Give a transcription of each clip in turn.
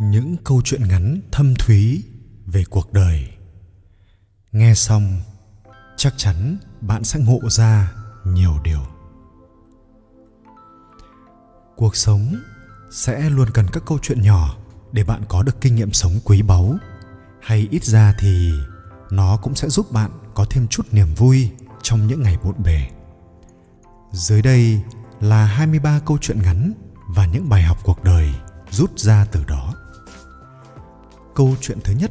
những câu chuyện ngắn thâm thúy về cuộc đời nghe xong, chắc chắn bạn sẽ ngộ ra nhiều điều cuộc sống sẽ luôn cần các câu chuyện nhỏ để bạn có được kinh nghiệm sống quý báu hay ít ra thì nó cũng sẽ giúp bạn có thêm chút niềm vui trong những ngày bộn bề. Dưới đây là 23 câu chuyện ngắn và những bài học cuộc đời rút ra từ đó. Câu chuyện thứ nhất,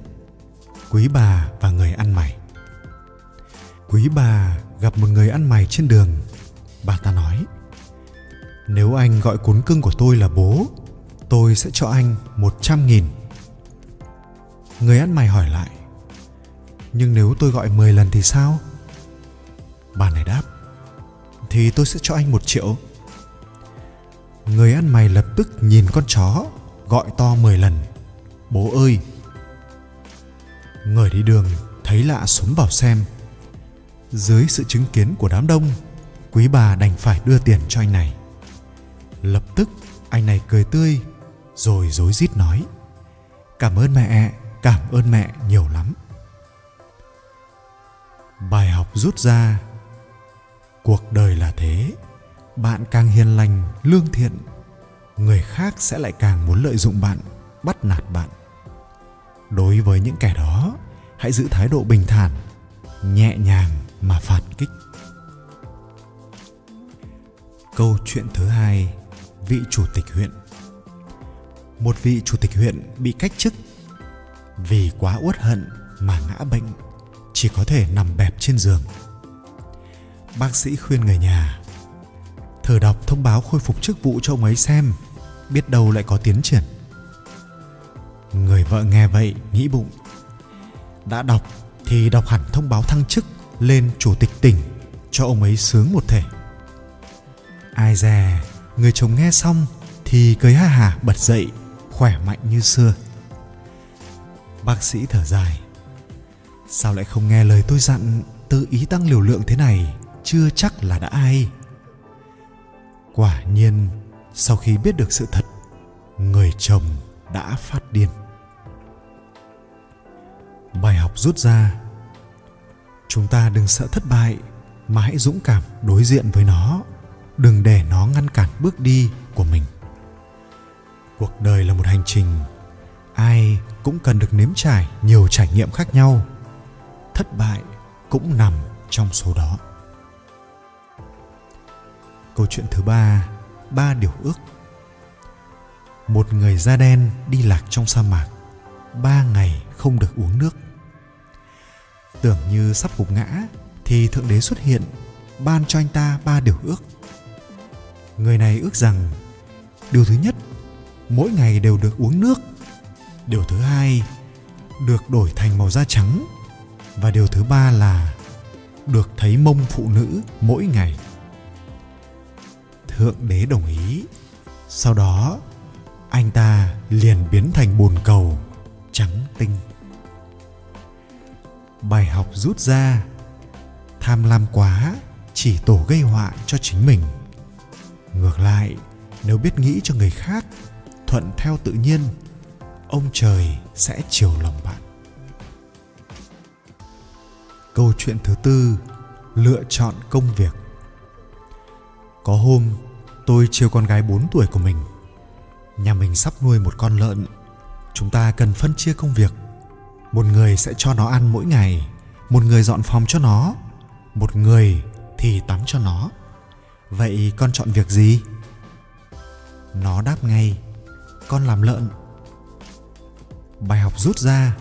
Quý bà và người ăn mày. Quý bà gặp một người ăn mày trên đường. Bà ta nói, Nếu anh gọi cuốn cưng của tôi là bố, Tôi sẽ cho anh một trăm nghìn. Người ăn mày hỏi lại, Nhưng nếu tôi gọi 10 lần thì sao? Bà này đáp, Thì tôi sẽ cho anh một triệu. Người ăn mày lập tức nhìn con chó, Gọi to 10 lần, Bố ơi Người đi đường thấy lạ súng vào xem. Dưới sự chứng kiến của đám đông Quý bà đành phải đưa tiền cho anh này. Lập tức anh này cười tươi Rồi rối rít nói Cảm ơn mẹ, cảm ơn mẹ nhiều lắm. Bài học rút ra. Cuộc đời là thế Bạn càng hiền lành, lương thiện Người khác sẽ lại càng muốn lợi dụng bạn Bắt nạt bạn. Đối với những kẻ đó hãy giữ thái độ bình thản, nhẹ nhàng mà phản kích. Câu chuyện thứ hai, vị chủ tịch huyện. Một vị chủ tịch huyện bị cách chức vì quá uất hận mà ngã bệnh, chỉ có thể nằm bẹp trên giường. Bác sĩ khuyên người nhà, thử đọc thông báo khôi phục chức vụ cho ông ấy xem, biết đâu lại có tiến triển. Người vợ nghe vậy nghĩ bụng đã đọc thì đọc hẳn thông báo thăng chức lên chủ tịch tỉnh cho ông ấy sướng một thể. Ai dè, người chồng nghe xong thì cười ha hả bật dậy, khỏe mạnh như xưa. Bác sĩ thở dài. Sao lại không nghe lời tôi dặn tự ý tăng liều lượng thế này, chưa chắc là đã ai. Quả nhiên, sau khi biết được sự thật, người chồng đã phát điên bài học rút ra. Chúng ta đừng sợ thất bại, mà hãy dũng cảm đối diện với nó. Đừng để nó ngăn cản bước đi của mình. Cuộc đời là một hành trình. Ai cũng cần được nếm trải nhiều trải nghiệm khác nhau. Thất bại cũng nằm trong số đó. Câu chuyện thứ ba ba điều ước. Một người da đen đi lạc trong sa mạc, ba ngày không được uống nước tưởng như sắp gục ngã, thì thượng đế xuất hiện, ban cho anh ta ba điều ước. Người này ước rằng, điều thứ nhất, mỗi ngày đều được uống nước. Điều thứ hai, được đổi thành màu da trắng. Và điều thứ ba là, được thấy mông phụ nữ mỗi ngày. Thượng đế đồng ý. Sau đó, anh ta liền biến thành bồn cầu, trắng tinh bài học rút ra. Tham lam quá, chỉ tổ gây họa cho chính mình. Ngược lại, nếu biết nghĩ cho người khác, thuận theo tự nhiên, ông trời sẽ chiều lòng bạn. Câu chuyện thứ tư, lựa chọn công việc. Có hôm, tôi chiều con gái 4 tuổi của mình. Nhà mình sắp nuôi một con lợn. Chúng ta cần phân chia công việc một người sẽ cho nó ăn mỗi ngày. Một người dọn phòng cho nó. Một người thì tắm cho nó. Vậy con chọn việc gì? Nó đáp ngay, con làm lợn. Bài học rút ra,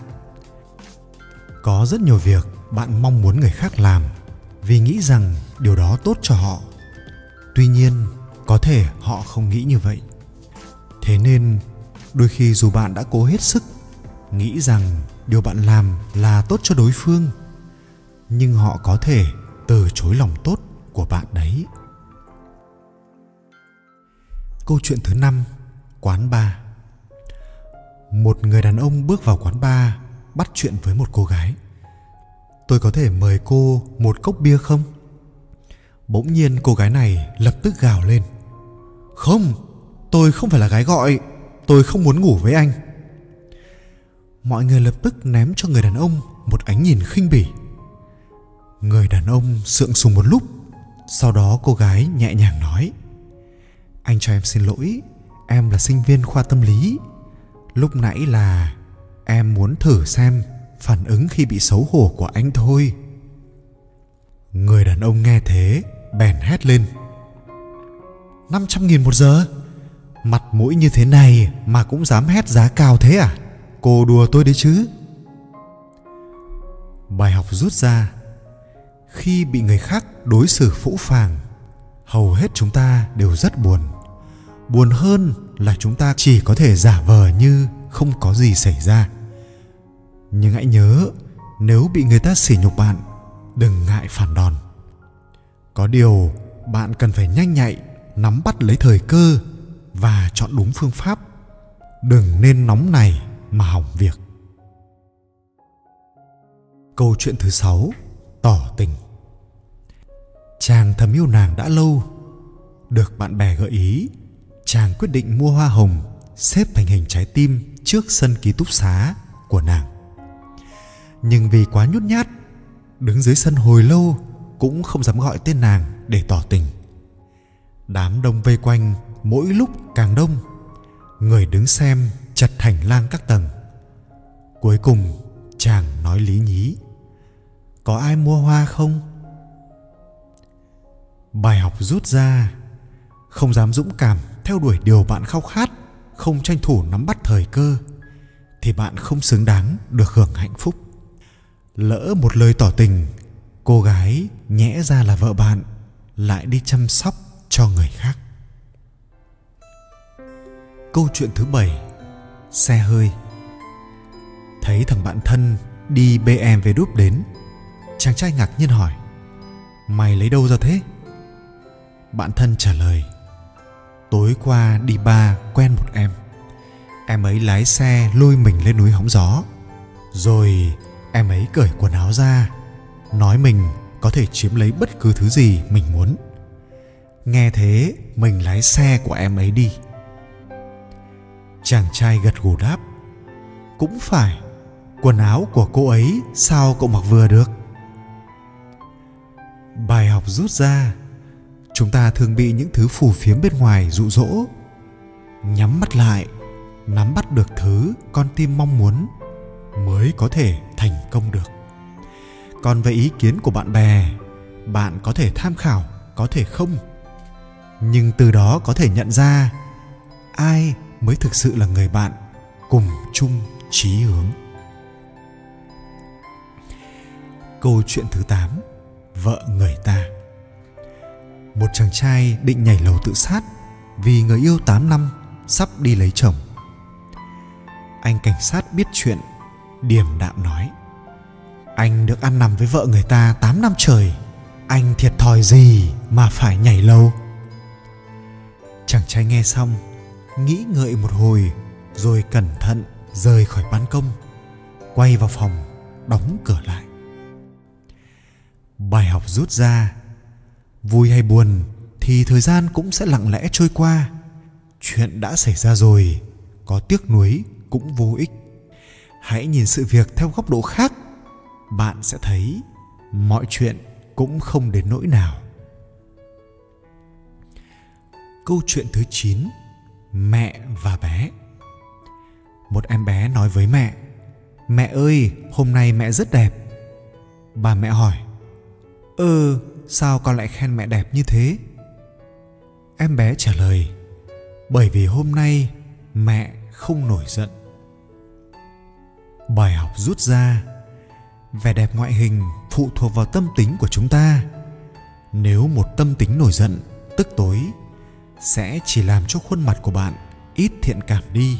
có rất nhiều việc bạn mong muốn người khác làm vì nghĩ rằng điều đó tốt cho họ. Tuy nhiên, có thể họ không nghĩ như vậy. Thế nên, đôi khi dù bạn đã cố hết sức nghĩ rằng điều bạn làm là tốt cho đối phương. Nhưng họ có thể từ chối lòng tốt của bạn đấy. Câu chuyện thứ năm, quán bar. Một người đàn ông bước vào quán bar, bắt chuyện với một cô gái. Tôi có thể mời cô một cốc bia không? Bỗng nhiên cô gái này lập tức gào lên. Không, tôi không phải là gái gọi. Tôi không muốn ngủ với anh mọi người lập tức ném cho người đàn ông một ánh nhìn khinh bỉ. Người đàn ông sượng sùng một lúc, sau đó cô gái nhẹ nhàng nói, anh cho em xin lỗi, em là sinh viên khoa tâm lý. Lúc nãy là em muốn thử xem phản ứng khi bị xấu hổ của anh thôi. Người đàn ông nghe thế, bèn hét lên 500 nghìn một giờ? Mặt mũi như thế này mà cũng dám hét giá cao thế à? Cô đùa tôi đấy chứ? Bài học rút ra, Khi bị người khác đối xử phũ phàng, Hầu hết chúng ta đều rất buồn. Buồn hơn là chúng ta chỉ có thể giả vờ như không có gì xảy ra. Nhưng hãy nhớ, Nếu bị người ta sỉ nhục bạn, Đừng ngại phản đòn. Có điều, bạn cần phải nhanh nhạy, nắm bắt lấy thời cơ và chọn đúng phương pháp. Đừng nên nóng này mà hỏng việc. Câu chuyện thứ sáu, tỏ tình. Chàng thầm yêu nàng đã lâu, được bạn bè gợi ý, chàng quyết định mua hoa hồng, xếp thành hình trái tim trước sân ký túc xá của nàng. Nhưng vì quá nhút nhát, đứng dưới sân hồi lâu cũng không dám gọi tên nàng để tỏ tình. Đám đông vây quanh, mỗi lúc càng đông, người đứng xem chật hành lang các tầng. Cuối cùng, chàng nói lý nhí, có ai mua hoa không? Bài học rút ra, không dám dũng cảm theo đuổi điều bạn khao khát, không tranh thủ nắm bắt thời cơ, thì bạn không xứng đáng được hưởng hạnh phúc. Lỡ một lời tỏ tình, cô gái nhẽ ra là vợ bạn, lại đi chăm sóc cho người khác. Câu chuyện thứ bảy xe hơi. Thấy thằng bạn thân đi bmw đúp đến, chàng trai ngạc nhiên hỏi, mày lấy đâu ra thế? Bạn thân trả lời, tối qua đi ba quen một em. Em ấy lái xe lôi mình lên núi hóng gió. Rồi em ấy cởi quần áo ra, nói mình có thể chiếm lấy bất cứ thứ gì mình muốn. Nghe thế, mình lái xe của em ấy đi chàng trai gật gù đáp, cũng phải, quần áo của cô ấy sao cậu mặc vừa được? Bài học rút ra, chúng ta thường bị những thứ phù phiếm bên ngoài dụ dỗ. Nhắm mắt lại, nắm bắt được thứ con tim mong muốn mới có thể thành công được. Còn về ý kiến của bạn bè, bạn có thể tham khảo, có thể không. Nhưng từ đó có thể nhận ra, ai mới thực sự là người bạn cùng chung chí hướng. Câu chuyện thứ 8 vợ người ta. Một chàng trai định nhảy lầu tự sát vì người yêu 8 năm sắp đi lấy chồng. Anh cảnh sát biết chuyện, điềm đạm nói, anh được ăn nằm với vợ người ta 8 năm trời, anh thiệt thòi gì mà phải nhảy lầu? Chàng trai nghe xong nghĩ ngợi một hồi, rồi cẩn thận rời khỏi ban công, quay vào phòng, đóng cửa lại. Bài học rút ra, vui hay buồn thì thời gian cũng sẽ lặng lẽ trôi qua. Chuyện đã xảy ra rồi, có tiếc nuối cũng vô ích. Hãy nhìn sự việc theo góc độ khác, bạn sẽ thấy mọi chuyện cũng không đến nỗi nào. Câu chuyện thứ 9 Mẹ và bé. Một em bé nói với mẹ Mẹ ơi, hôm nay mẹ rất đẹp. Bà mẹ hỏi Ừ, sao con lại khen mẹ đẹp như thế? Em bé trả lời Bởi vì hôm nay mẹ không nổi giận. Bài học rút ra Vẻ đẹp ngoại hình phụ thuộc vào tâm tính của chúng ta. Nếu một tâm tính nổi giận Tức tối sẽ chỉ làm cho khuôn mặt của bạn ít thiện cảm đi.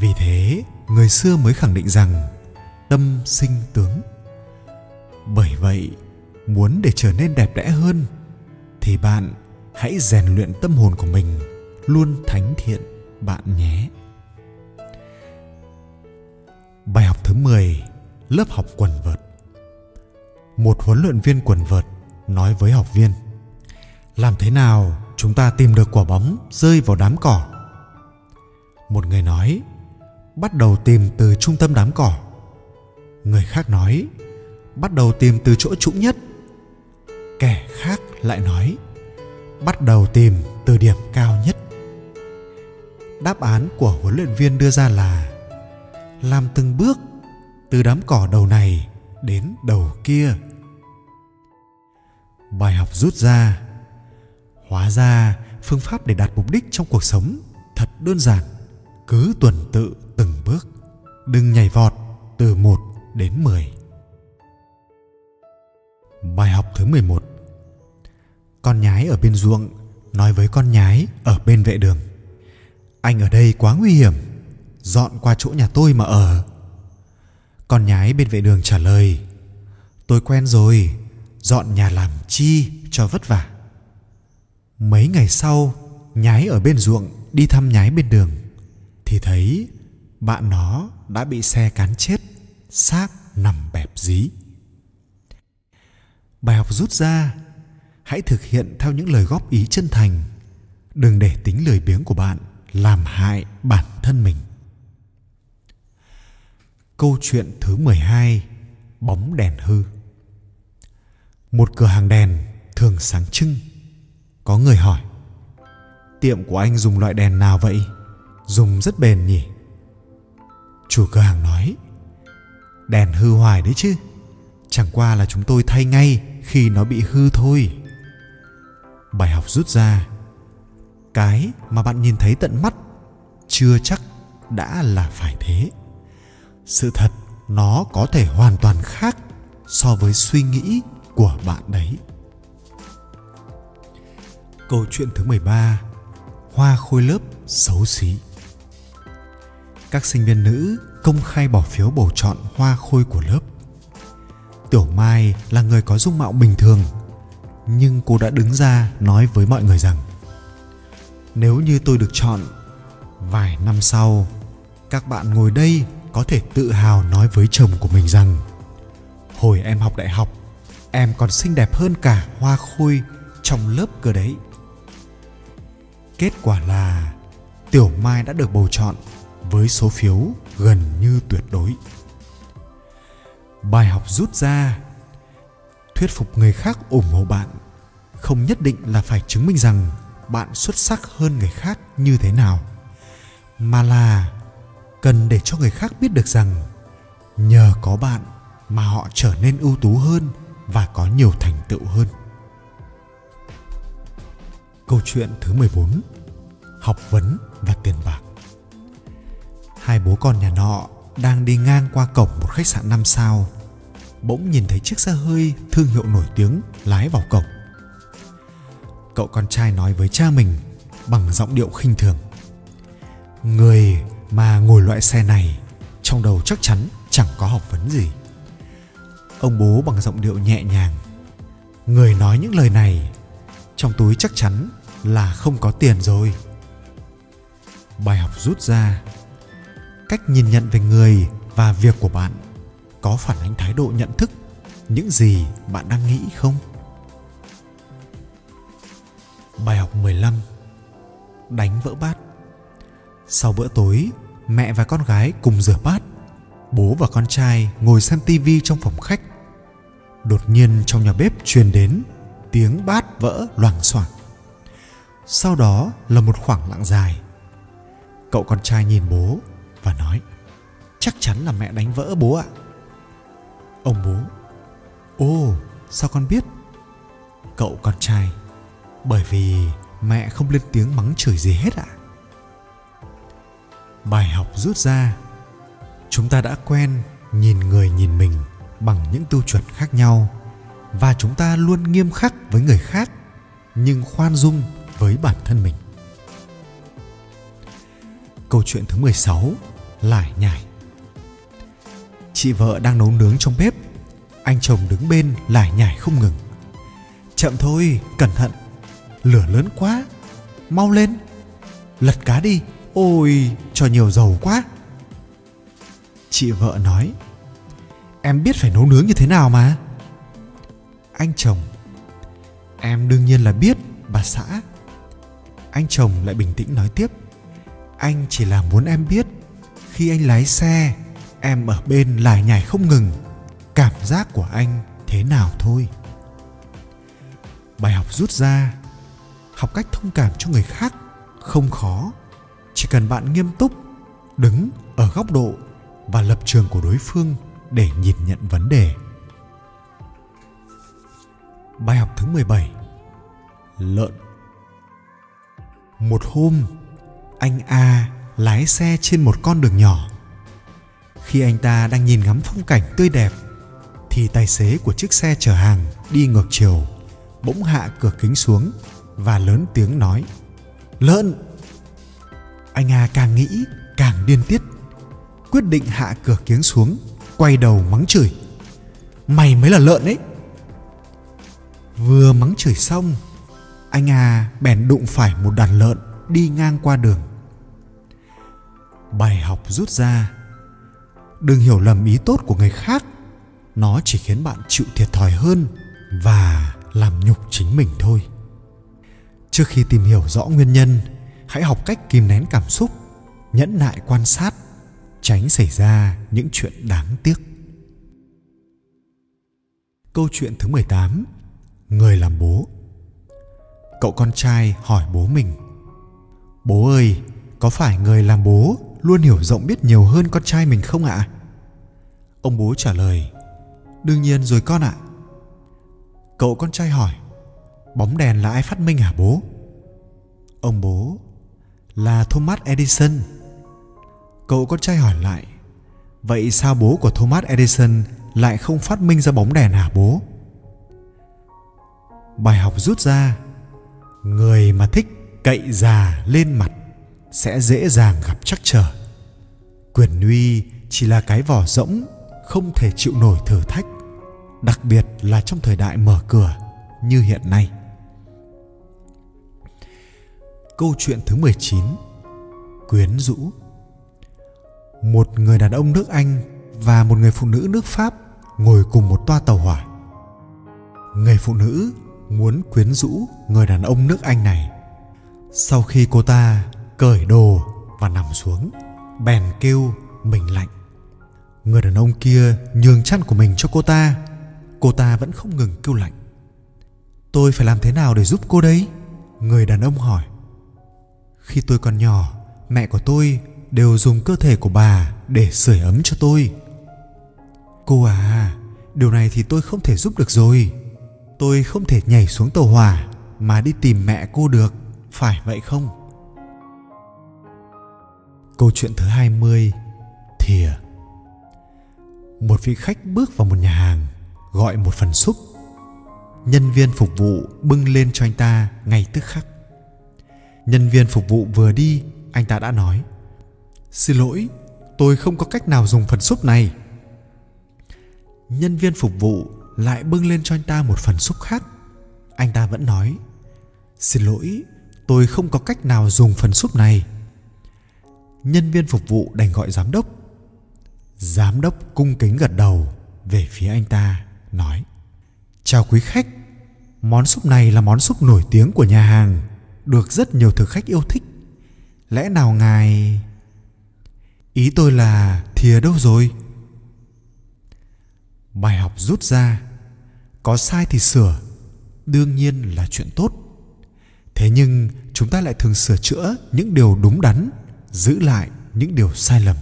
Vì thế, người xưa mới khẳng định rằng tâm sinh tướng. Bởi vậy, muốn để trở nên đẹp đẽ hơn, thì bạn hãy rèn luyện tâm hồn của mình luôn thánh thiện, bạn nhé. Bài học thứ 10 lớp học quần vợt. Một huấn luyện viên quần vợt nói với học viên, làm thế nào chúng ta tìm được quả bóng rơi vào đám cỏ. Một người nói, bắt đầu tìm từ trung tâm đám cỏ. Người khác nói, bắt đầu tìm từ chỗ trũng nhất. Kẻ khác lại nói, bắt đầu tìm từ điểm cao nhất. Đáp án của huấn luyện viên đưa ra là, làm từng bước từ đám cỏ đầu này đến đầu kia. Bài học rút ra hóa ra, phương pháp để đạt mục đích trong cuộc sống thật đơn giản. Cứ tuần tự từng bước. Đừng nhảy vọt từ 1 đến 10 Bài học thứ 11 Con nhái ở bên ruộng nói với con nhái ở bên vệ đường. Anh ở đây quá nguy hiểm. Dọn qua chỗ nhà tôi mà ở. Con nhái bên vệ đường trả lời. Tôi quen rồi. Dọn nhà làm chi cho vất vả. Mấy ngày sau, Nhái ở bên ruộng đi thăm nhái bên đường. Thì thấy bạn nó đã bị xe cán chết, xác nằm bẹp dí. Bài học rút ra, hãy thực hiện theo những lời góp ý chân thành. Đừng để tính lười biếng của bạn làm hại bản thân mình. Câu chuyện thứ 12 bóng đèn hư. Một cửa hàng đèn thường sáng trưng có người hỏi, tiệm của anh dùng loại đèn nào vậy? Dùng rất bền nhỉ? Chủ cửa hàng nói, đèn hư hoài đấy chứ. Chẳng qua là chúng tôi thay ngay khi nó bị hư thôi. Bài học rút ra, cái mà bạn nhìn thấy tận mắt, chưa chắc đã là phải thế. Sự thật nó có thể hoàn toàn khác so với suy nghĩ của bạn đấy câu chuyện thứ 13 hoa khôi lớp xấu xí các sinh viên nữ công khai bỏ phiếu bầu chọn hoa khôi của lớp. Tiểu Mai là người có dung mạo bình thường, nhưng cô đã đứng ra nói với mọi người rằng nếu như tôi được chọn, vài năm sau, các bạn ngồi đây có thể tự hào nói với chồng của mình rằng hồi em học đại học, em còn xinh đẹp hơn cả hoa khôi trong lớp cơ đấy. Kết quả là Tiểu Mai đã được bầu chọn với số phiếu gần như tuyệt đối bài học rút ra, thuyết phục người khác ủng hộ bạn không nhất định là phải chứng minh rằng bạn xuất sắc hơn người khác như thế nào, mà là cần để cho người khác biết được rằng nhờ có bạn mà họ trở nên ưu tú hơn và có nhiều thành tựu hơn. Câu chuyện thứ 14 Học vấn và tiền bạc. Hai bố con nhà nọ đang đi ngang qua cổng một khách sạn năm sao, bỗng nhìn thấy chiếc xe hơi thương hiệu nổi tiếng lái vào cổng. Cậu con trai nói với cha mình bằng giọng điệu khinh thường, người mà ngồi loại xe này trong đầu chắc chắn chẳng có học vấn gì. Ông bố bằng giọng điệu nhẹ nhàng, người nói những lời này trong túi chắc chắn là không có tiền rồi. Bài học rút ra. Cách nhìn nhận về người và việc của bạn có phản ánh thái độ nhận thức những gì bạn đang nghĩ không? Bài học 15 Đánh vỡ bát. Sau bữa tối, mẹ và con gái cùng rửa bát Bố và con trai ngồi xem tivi trong phòng khách. Đột nhiên trong nhà bếp truyền đến tiếng bát vỡ loảng xoảng Sau đó là một khoảng lặng dài. Cậu con trai nhìn bố và nói, chắc chắn là mẹ đánh vỡ bố ạ. Ông bố ô sao con biết? Cậu con trai, bởi vì mẹ không lên tiếng mắng chửi gì hết ạ. Bài học rút ra, chúng ta đã quen nhìn người nhìn mình bằng những tiêu chuẩn khác nhau và chúng ta luôn nghiêm khắc với người khác, nhưng khoan dung với bản thân mình. Câu chuyện thứ 16 lải nhải. Chị vợ đang nấu nướng trong bếp. Anh chồng đứng bên lải nhải không ngừng. Chậm thôi, cẩn thận. Lửa lớn quá. Mau lên. Lật cá đi. Ôi, cho nhiều dầu quá. Chị vợ nói, em biết phải nấu nướng như thế nào mà anh chồng. Em đương nhiên là biết, bà xã. Anh chồng lại bình tĩnh nói tiếp. Anh chỉ là muốn em biết, khi anh lái xe, em ở bên lải nhải không ngừng. Cảm giác của anh thế nào thôi? Bài học rút ra. Học cách thông cảm cho người khác không khó. Chỉ cần bạn nghiêm túc, đứng ở góc độ và lập trường của đối phương để nhìn nhận vấn đề. Bài học thứ 17 Lợn Một hôm, anh A lái xe trên một con đường nhỏ. Khi anh ta đang nhìn ngắm phong cảnh tươi đẹp, thì tài xế của chiếc xe chở hàng đi ngược chiều bỗng hạ cửa kính xuống và lớn tiếng nói Lợn! Anh A càng nghĩ càng điên tiết quyết định hạ cửa kiếng xuống quay đầu mắng chửi mày mới là lợn ấy vừa mắng chửi xong, anh à bèn đụng phải một đàn lợn đi ngang qua đường bài học rút ra, đừng hiểu lầm ý tốt của người khác, nó chỉ khiến bạn chịu thiệt thòi hơn và làm nhục chính mình thôi trước khi tìm hiểu rõ nguyên nhân, hãy học cách kìm nén cảm xúc, nhẫn nại quan sát, tránh xảy ra những chuyện đáng tiếc. Câu chuyện thứ 18 Người làm bố Cậu con trai hỏi bố mình Bố ơi, có phải người làm bố luôn hiểu rộng biết nhiều hơn con trai mình không ạ? Ông bố trả lời Đương nhiên rồi con ạ. Cậu con trai hỏi Bóng đèn là ai phát minh hả bố? Ông bố Là Thomas Edison Cậu con trai hỏi lại Vậy sao bố của Thomas Edison lại không phát minh ra bóng đèn hả bố? Bài học rút ra Người mà thích cậy già lên mặt sẽ dễ dàng gặp trắc trở. Quyền uy chỉ là cái vỏ rỗng không thể chịu nổi thử thách, đặc biệt là trong thời đại mở cửa như hiện nay. Câu chuyện thứ 19 Quyến rũ một người đàn ông nước Anh và một người phụ nữ nước Pháp ngồi cùng một toa tàu hỏa. Người phụ nữ muốn quyến rũ người đàn ông nước Anh này. Sau khi cô ta cởi đồ và nằm xuống, bèn kêu mình lạnh. Người đàn ông kia nhường chăn của mình cho cô ta, cô ta vẫn không ngừng kêu lạnh. Tôi phải làm thế nào để giúp cô đấy? Người đàn ông hỏi. Khi tôi còn nhỏ, mẹ của tôi đều dùng cơ thể của bà để sưởi ấm cho tôi cô à điều này thì tôi không thể giúp được rồi tôi không thể nhảy xuống tàu hỏa mà đi tìm mẹ cô được phải vậy không? Câu chuyện thứ 20 thìa. Một vị khách bước vào một nhà hàng gọi một phần súp. Nhân viên phục vụ bưng lên cho anh ta ngay tức khắc. Nhân viên phục vụ vừa đi anh ta đã nói Xin lỗi, tôi không có cách nào dùng phần súp này. Nhân viên phục vụ lại bưng lên cho anh ta một phần súp khác. Anh ta vẫn nói, Xin lỗi, tôi không có cách nào dùng phần súp này. Nhân viên phục vụ đành gọi giám đốc. Giám đốc cung kính gật đầu về phía anh ta, nói Chào quý khách, món súp này là món súp nổi tiếng của nhà hàng, được rất nhiều thực khách yêu thích. Lẽ nào ngài ý tôi là thìa đâu rồi bài học rút ra. Có sai thì sửa, đương nhiên là chuyện tốt. Thế nhưng chúng ta lại thường sửa chữa những điều đúng đắn, giữ lại những điều sai lầm.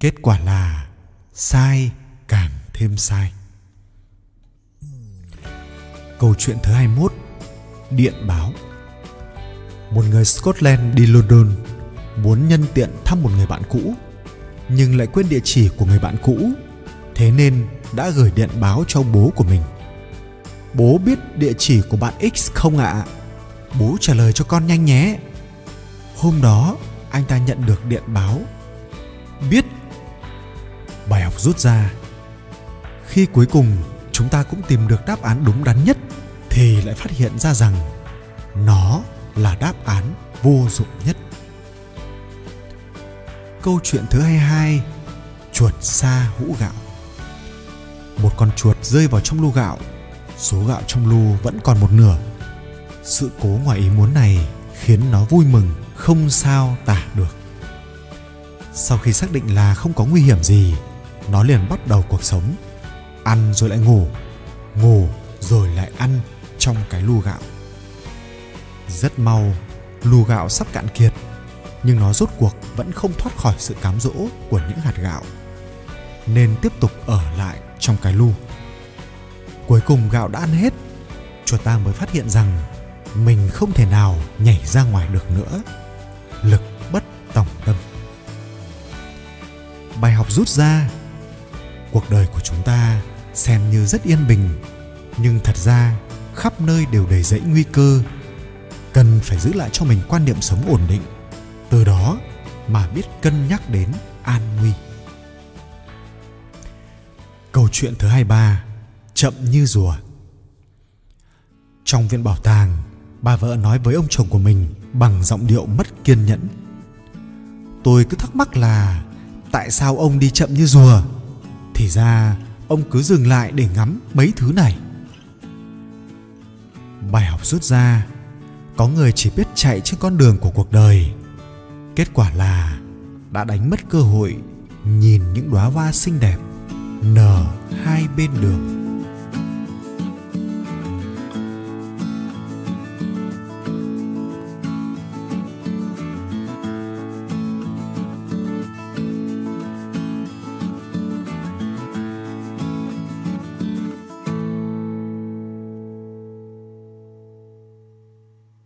Kết quả là sai càng thêm sai. Câu chuyện thứ 21 điện báo. Một người Scotland đi London muốn nhân tiện thăm một người bạn cũ, nhưng lại quên địa chỉ của người bạn cũ. Thế nên đã gửi điện báo cho bố của mình. Bố biết địa chỉ của bạn x không ạ? À? bố trả lời cho con nhanh nhé. Hôm đó, anh ta nhận được điện báo. Biết. Bài học rút ra. Khi cuối cùng chúng ta cũng tìm được đáp án đúng đắn nhất, thì lại phát hiện ra rằng nó là đáp án vô dụng nhất. Câu chuyện thứ 22 Chuột xa hũ gạo. Một con chuột rơi vào trong lu gạo. Số gạo trong lu vẫn còn một nửa. Sự cố ngoài ý muốn này khiến nó vui mừng, không sao tả được. Sau khi xác định là không có nguy hiểm gì, nó liền bắt đầu cuộc sống. Ăn rồi lại ngủ ngủ rồi lại ăn trong cái lu gạo. Rất mau lu gạo sắp cạn kiệt, nhưng nó rốt cuộc vẫn không thoát khỏi sự cám dỗ của những hạt gạo. Nên tiếp tục ở lại trong cái lu. Cuối cùng gạo đã ăn hết chuột ta mới phát hiện rằng mình không thể nào nhảy ra ngoài được nữa. Lực bất tòng tâm. Bài học rút ra, cuộc đời của chúng ta xem như rất yên bình, nhưng thật ra khắp nơi đều đầy rẫy nguy cơ, cần phải giữ lại cho mình quan niệm sống ổn định, từ đó mà biết cân nhắc đến an nguy chuyện thứ hai ba, chậm như rùa. Trong viện bảo tàng, bà vợ nói với ông chồng của mình bằng giọng điệu mất kiên nhẫn. Tôi cứ thắc mắc là, tại sao ông đi chậm như rùa? Thì ra, ông cứ dừng lại để ngắm mấy thứ này. Bài học rút ra, có người chỉ biết chạy trên con đường của cuộc đời. Kết quả là, đã đánh mất cơ hội nhìn những đóa hoa xinh đẹp nở hai bên đường.